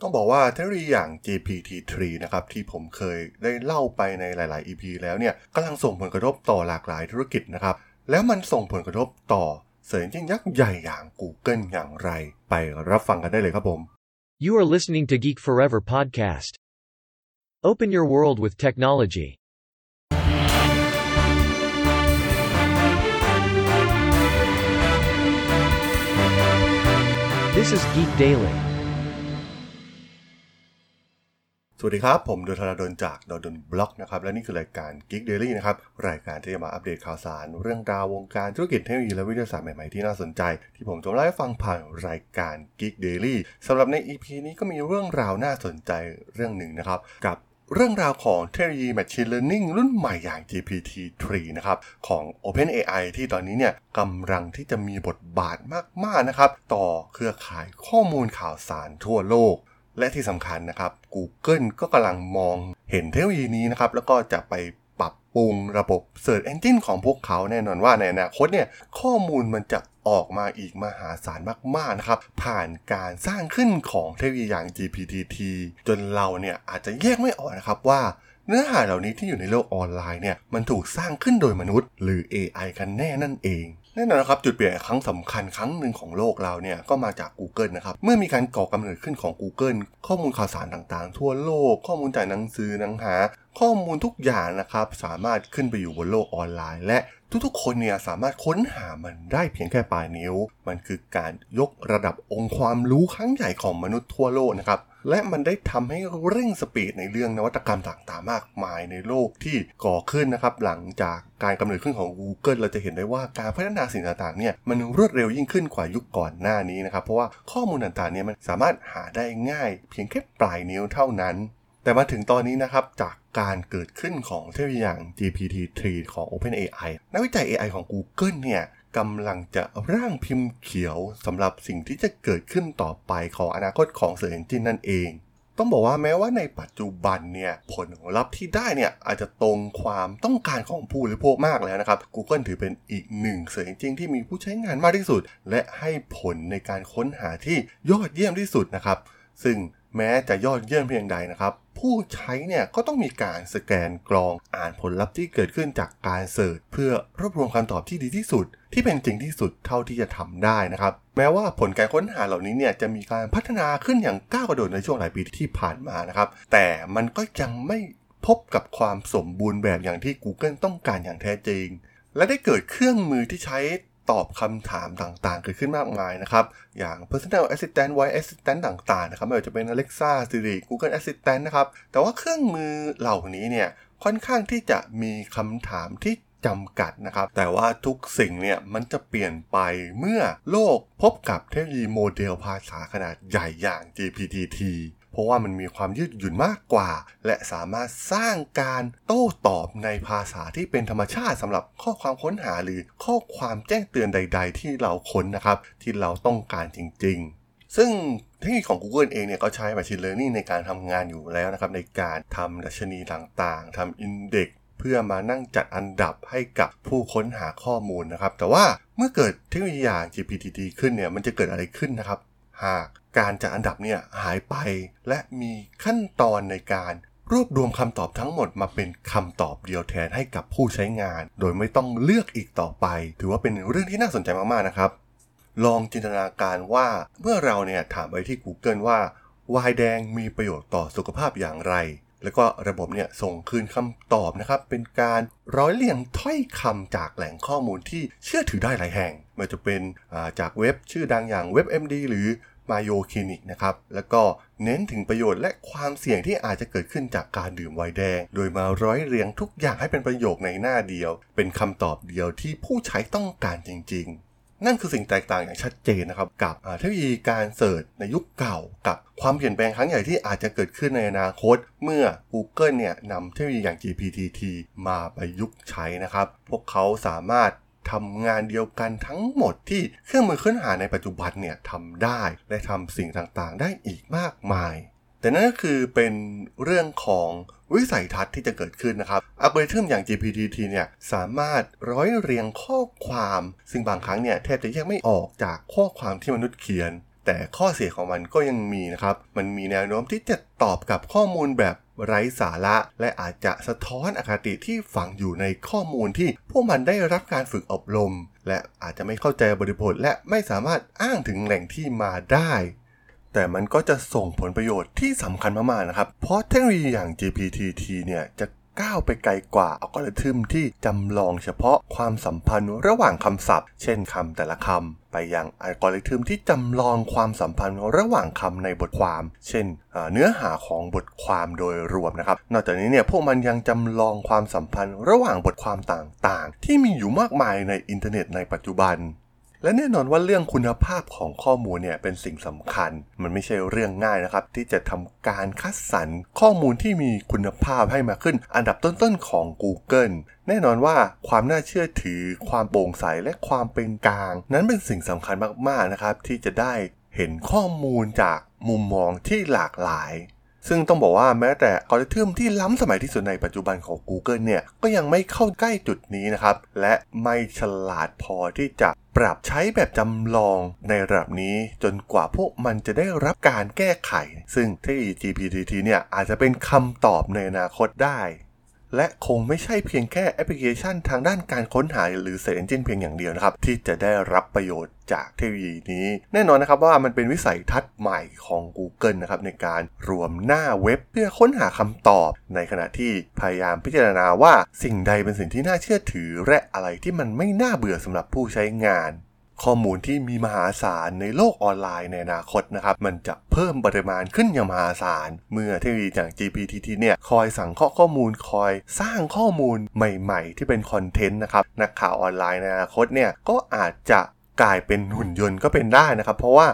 ต้องบอกว่าเทคโนโลยีอย่าง GPT-3 นะครับที่ผมเคยได้เล่าไปในหลาย ๆ EP แล้วเนี่ยกำลังส่งผลกระทบต่อหลากหลายธุรกิจนะครับ แล้วมันส่งผลกระทบต่อเสิร์ชจิ้งยักษ์ใหญ่อย่าง Google อย่างไร ไปรับฟังกันได้เลยครับผม You are listening to Geek Forever podcast. Open your world with technology. This is Geek Daily. สวัสดีครับ ผมดนทราดนจากดนดนบล็อกนะครับ และนี่คือรายการ Geek Daily นะครับ รายการที่จะมาอัปเดตข่าวสาร เรื่องราววงการธุรกิจเทคโนโลยีและวิทยาศาสตร์ใหม่ ๆ ที่น่าสนใจ ที่ผมจะมาเล่าให้ฟังผ่านรายการ Geek Daily สำหรับใน EP นี้ก็มีเรื่องราวน่าสนใจเรื่องหนึ่งนะครับ กับเรื่องราวของเทคโนโลยี Machine Learning รุ่นใหม่อย่าง GPT-3 นะครับของ OpenAI ที่ตอนนี้เนี่ยกำลังที่จะมีบทบาทมาก ๆ นะครับ ต่อเครือข่ายข้อมูลข่าวสารทั่วโลก และที่สำคัญนะครับ Google ก็กำลังมองเห็นเทคโนโลยีนี้นะครับ แล้วก็จะไปปรับปรุงระบบ Search Engine ของพวกเขาแน่นอนว่าในอนาคตเนี่ยข้อมูลมันจะออกมาอีกมหาศาลมาก ๆ นะครับ ผ่านการสร้างขึ้นของเทคโนโลยีอย่าง GPT จนเราเนี่ยอาจจะแยกไม่ออกนะครับว่าเนื้อหาเหล่านี้ที่อยู่ในโลกออนไลน์เนี่ยมันถูกสร้างขึ้นโดยมนุษย์ หรือ AI กันแน่นั่นเอง แน่นอนนะครับจุดเปลี่ยนครั้งสำคัญครั้งหนึ่งของโลกเราเนี่ยก็มาจาก Google นะครับ เมื่อมีการก่อกำเนิดขึ้นของ Google ข้อมูลข่าวสารต่างๆ ทั่วโลก ข้อมูลจากหนังสือหนังหา ข้อมูลทุกอย่างนะครับ สามารถขึ้นไปอยู่บนโลกออนไลน์ และทุกๆ คนเนี่ยสามารถค้นหามันได้เพียงแค่ปลายนิ้ว มันคือการยกระดับองค์ความรู้ครั้งใหญ่ของมนุษย์ทั่วโลกนะครับ และมันได้ทำให้เร่งสปีดในเรื่องนวัตกรรมต่างๆ มากมายในโลกที่ก่อขึ้นนะครับ หลังจากการกำเนิดขึ้นของ Google เราจะเห็นได้ว่าการพัฒนาสิ่งต่างๆเนี่ยมันรวดเร็วยิ่งขึ้นกว่ายุคก่อนหน้านี้นะครับ เพราะว่าข้อมูลต่างๆเนี่ยมันสามารถหาได้ง่าย เพียงแค่ปลายนิ้วเท่านั้น แต่มาถึงตอนนี้นะครับ จากการเกิดขึ้นของเทคโนโลยีอย่าง GPT-3 ของ OpenAI นักวิจัย AI ของ Google เนี่ยกำลังจะร่างพิมพ์เขียวสำหรับสิ่งที่จะเกิดขึ้นต่อไปของอนาคตของ Search Engine นั่นเอง ต้องบอกว่าแม้ว่าในปัจจุบันเนี่ยผลลัพธ์ที่ได้เนี่ยอาจจะตรงความต้องการของผู้บริโภคมากแล้วนะครับ Google ถือเป็นอีกหนึ่ง Search Engine ที่มีผู้ใช้งานมากที่สุด และให้ผลในการค้นหาที่ยอดเยี่ยมที่สุดนะครับ ซึ่งแม้จะยอดเยี่ยมเพียงใดนะครับ ผู้ใช้เนี่ยก็ต้องมีการสแกนกรองอ่านผลลัพธ์ที่เกิดขึ้นจากการเสิร์ชเพื่อรวบรวมคำตอบที่ดีที่สุด ที่เป็นจริงที่สุดเท่าที่จะทำได้นะครับแม้ว่าผลการค้นหาเหล่านี้เนี่ยจะมีการพัฒนาขึ้นอย่างก้าวกระโดดในช่วงหลายปีที่ผ่านมานะครับ แต่มันก็ยังไม่พบกับความสมบูรณ์แบบอย่างที่ Google ต้องการอย่างแท้จริง และได้เกิดเครื่องมือที่ใช้ ตอบคำถามต่างๆ เกิดขึ้นมากมายนะครับ อย่าง personal assistant voice assistant ต่างๆ นะครับไม่ว่าจะเป็น Alexa Siri Google Assistant นะครับ แต่ว่าเครื่องมือเหล่านี้เนี่ย ค่อนข้างที่จะมีคำถามที่จำกัดนะครับ แต่ว่าทุกสิ่งเนี่ยมันจะเปลี่ยนไปเมื่อโลกพบกับเทคโนโลยีโมเดลภาษาขนาดใหญ่อย่าง GPT-T เพราะว่ามันมีความยืดหยุ่นมากกว่า และสามารถสร้างการโต้ตอบในภาษาที่เป็นธรรมชาติสำหรับข้อความค้นหาหรือข้อความแจ้งเตือนใด ๆ ที่เราค้นนะครับ ที่เราต้องการจริง ๆ ซึ่งเทคนิคของ Google เองเนี่ยก็ใช้ Machine Learning ในการทำงานอยู่แล้วนะครับ ในการทำดัชนีต่างๆทำอินเด็กเพื่อมานั่งจัดอันดับให้กับผู้ค้นหาข้อมูลนะครับ แต่ว่าเมื่อเกิดเทคโนโลยีอย่าง GPT ขึ้นเนี่ยมันจะเกิดอะไรขึ้นนะครับ หาก การจัดอันดับเนี่ยหายไป และมีขั้นตอนในการรวบรวมคำตอบทั้งหมดมาเป็นคำตอบเดียวแทนให้กับผู้ใช้งาน โดยไม่ต้องเลือกอีกต่อไป ถือว่าเป็นเรื่องที่น่าสนใจมากๆนะครับ ลองจินตนาการว่าเมื่อเราเนี่ยถามไปที่ Google ว่าวายแดงมีประโยชน์ต่อสุขภาพอย่างไร แล้วก็ระบบเนี่ยส่งคืนคำตอบนะครับ เป็นการร้อยเรียงถ้อยคำจากแหล่งข้อมูลที่เชื่อถือได้หลายแห่งไม่ว่าจะเป็นจากเว็บชื่อดังอย่าง WebMD หรือ มาโยคลินิกนะครับ แล้วก็เน้นถึงประโยชน์และความเสี่ยงที่อาจจะเกิดขึ้นจากการดื่มไวน์แดง โดยมาร้อยเรียงทุกอย่างให้เป็นประโยคในหน้าเดียว เป็นคำตอบเดียวที่ผู้ใช้ต้องการจริง ๆ นั่นคือสิ่งแตกต่างอย่างชัดเจนนะครับ กับเทคโนโลยีการเสิร์ชในยุคเก่า กับความเปลี่ยนแปลงครั้งใหญ่ที่อาจจะเกิดขึ้นในอนาคต เมื่อ Google เนี่ยนำเทคโนโลยีอย่าง GPT-T มาประยุกต์ใช้นะครับ พวกเขาสามารถ ทำงานเดียวกันทั้งหมดที่เครื่องมือค้นหาในปัจจุบันเนี่ยทำได้และทำสิ่งต่างๆ ได้อีกมากมาย แต่นั่นก็คือเป็นเรื่องของวิสัยทัศน์ที่จะเกิดขึ้นนะครับ อัลกอริทึมอย่าง GPT-T เนี่ยสามารถร้อยเรียงข้อความ ซึ่งบางครั้งเนี่ยแทบจะแยกไม่ออกจากข้อความที่มนุษย์เขียน แต่ข้อเสียของมันก็ยังมีนะครับ มันมีแนวโน้มที่จะตอบกับข้อมูลแบบ ไร้สาระและอาจจะสะท้อนอคติที่ฝังอยู่ในข้อมูลที่พวกมันได้รับการฝึกอบรม และอาจจะไม่เข้าใจบริบทและไม่สามารถอ้างถึงแหล่งที่มาได้ แต่มันก็จะส่งผลประโยชน์ที่สำคัญมากๆนะครับ เพราะเทคโนโลยีอย่าง GPT-T เนี่ยจะ ก้าวไปไกลกว่าอัลกอริทึมที่จำลองเฉพาะความสัมพันธ์ระหว่างคำศัพท์ เช่นคำแต่ละคำ ไปยังอัลกอริทึมที่จำลองความสัมพันธ์ระหว่างคำในบทความ เช่น เนื้อหาของบทความโดยรวมนะครับ นอกจากนี้เนี่ยพวกมันยังจำลองความสัมพันธ์ระหว่างบทความต่างๆ ที่มีอยู่มากมายในอินเทอร์เน็ตในปัจจุบัน และแน่นอนว่าเรื่องคุณภาพของข้อมูลเนี่ยเป็นสิ่งสำคัญ มันไม่ใช่เรื่องง่ายนะครับ ที่จะทำการคัดสรรข้อมูลที่มีคุณภาพให้มาขึ้น อันดับต้นๆของ Google แน่นอนว่าความน่าเชื่อถือ ความโปร่งใสและความเป็นกลาง นั้นเป็นสิ่งสำคัญมากๆนะครับ ที่จะได้เห็นข้อมูลจากมุมมองที่หลากหลายซึ่งต้องบอกว่าแม้แต่อัลกอริทึมที่ล้ำสมัยที่สุดในปัจจุบันของ Google เนี่ย ก็ยังไม่เข้าใกล้จุดนี้นะครับ และไม่ฉลาดพอที่จะ ปรับใช้แบบจำลองในระดับนี้จนกว่าพวกมันจะได้รับการแก้ไข ซึ่งเทคโนโลยี GPT เนี่ยอาจจะเป็นคำตอบในอนาคตได้ และคงไม่ใช่เพียงแค่แอปพลิเคชันทางด้านการค้นหาหรือ Search Engine เพียงอย่างเดียวนะครับ ที่จะได้รับประโยชน์จากเทคโนโลยีนี้ แน่นอนนะครับว่ามันเป็นวิสัยทัศน์ใหม่ของ Google นะครับในการรวมหน้าเว็บเพื่อค้นหาคำตอบ ในขณะที่พยายามพิจารณาว่าสิ่งใดเป็นสิ่งที่น่าเชื่อถือ และอะไรที่มันไม่น่าเบื่อสำหรับผู้ใช้งาน ข้อมูลที่มีมหาศาลในโลกออนไลน์ในอนาคตนะครับ มันจะเพิ่มปริมาณขึ้นอย่างมหาศาล เมื่อเทคโนโลยีอย่าง GPT เนี่ยคอยสั่งข้อข้อมูลคอยสร้างข้อมูลใหม่ๆ ที่เป็นคอนเทนต์นะครับ นักข่าวออนไลน์ในอนาคตเนี่ยก็อาจจะกลายเป็นหุ่นยนต์ก็เป็นได้นะครับ เพราะว่า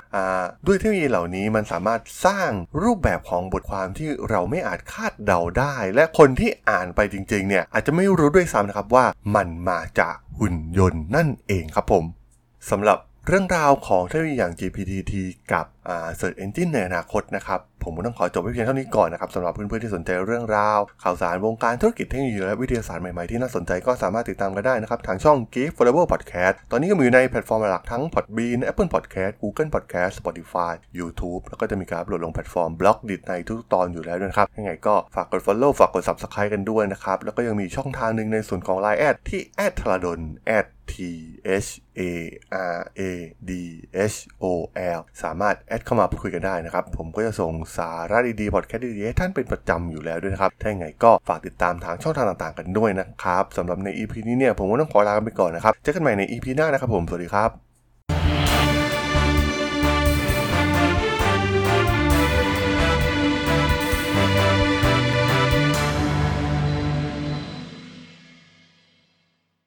ด้วยเทคโนโลยีเหล่านี้มันสามารถสร้างรูปแบบของบทความที่เราไม่อาจคาดเดาได้ และคนที่อ่านไปจริงๆเนี่ยอาจจะไม่รู้ด้วยซ้ำนะครับว่ามันมาจากหุ่นยนต์นั่นเองครับผม สำหรับเรื่องราวของเทคโนโลยีอย่าง GPT กับ Search Engine ในอนาคตนะครับ ผมต้องขอจบไว้เพียงเท่านี้ก่อนนะครับสำหรับเพื่อนๆที่สนใจเรื่องราว ข่าวสารวงการธุรกิจเทคโนโลยีและวิทยาศาสตร์ใหม่ๆที่น่าสนใจก็สามารถติดตามกันได้นะครับ ทางช่อง Gift Forever Podcast ตอนนี้ก็มีในแพลตฟอร์มหลักทั้ง Podbean Apple Podcast Google Podcast Spotify YouTube แล้วก็จะมีการโหลดลงแพลตฟอร์ม Blockdit ในทุกตอนอยู่แล้วนะครับยังไงก็ฝากกด Follow ฝากกด Subscribe กันด้วยนะครับแล้วก็ยังมีช่องทางหนึ่งในส่วนของ Line แอดที่แอดธรดลแอด T H A R A D H O L สามารถแอดเข้ามาพูดคุยกันได้นะครับ ผมก็จะส่งสาระดีๆพอดแคสต์ดีๆให้ท่านเป็นประจำอยู่แล้วด้วยนะครับ ถ้าอย่างไรก็ฝากติดตามทางช่องทางต่างๆกันด้วยนะครับสำหรับใน EP นี้เนี่ยผมก็ต้องขอลาไปก่อนนะครับ เจอกันใหม่ใน EP หน้านะครับผม สวัสดีครับ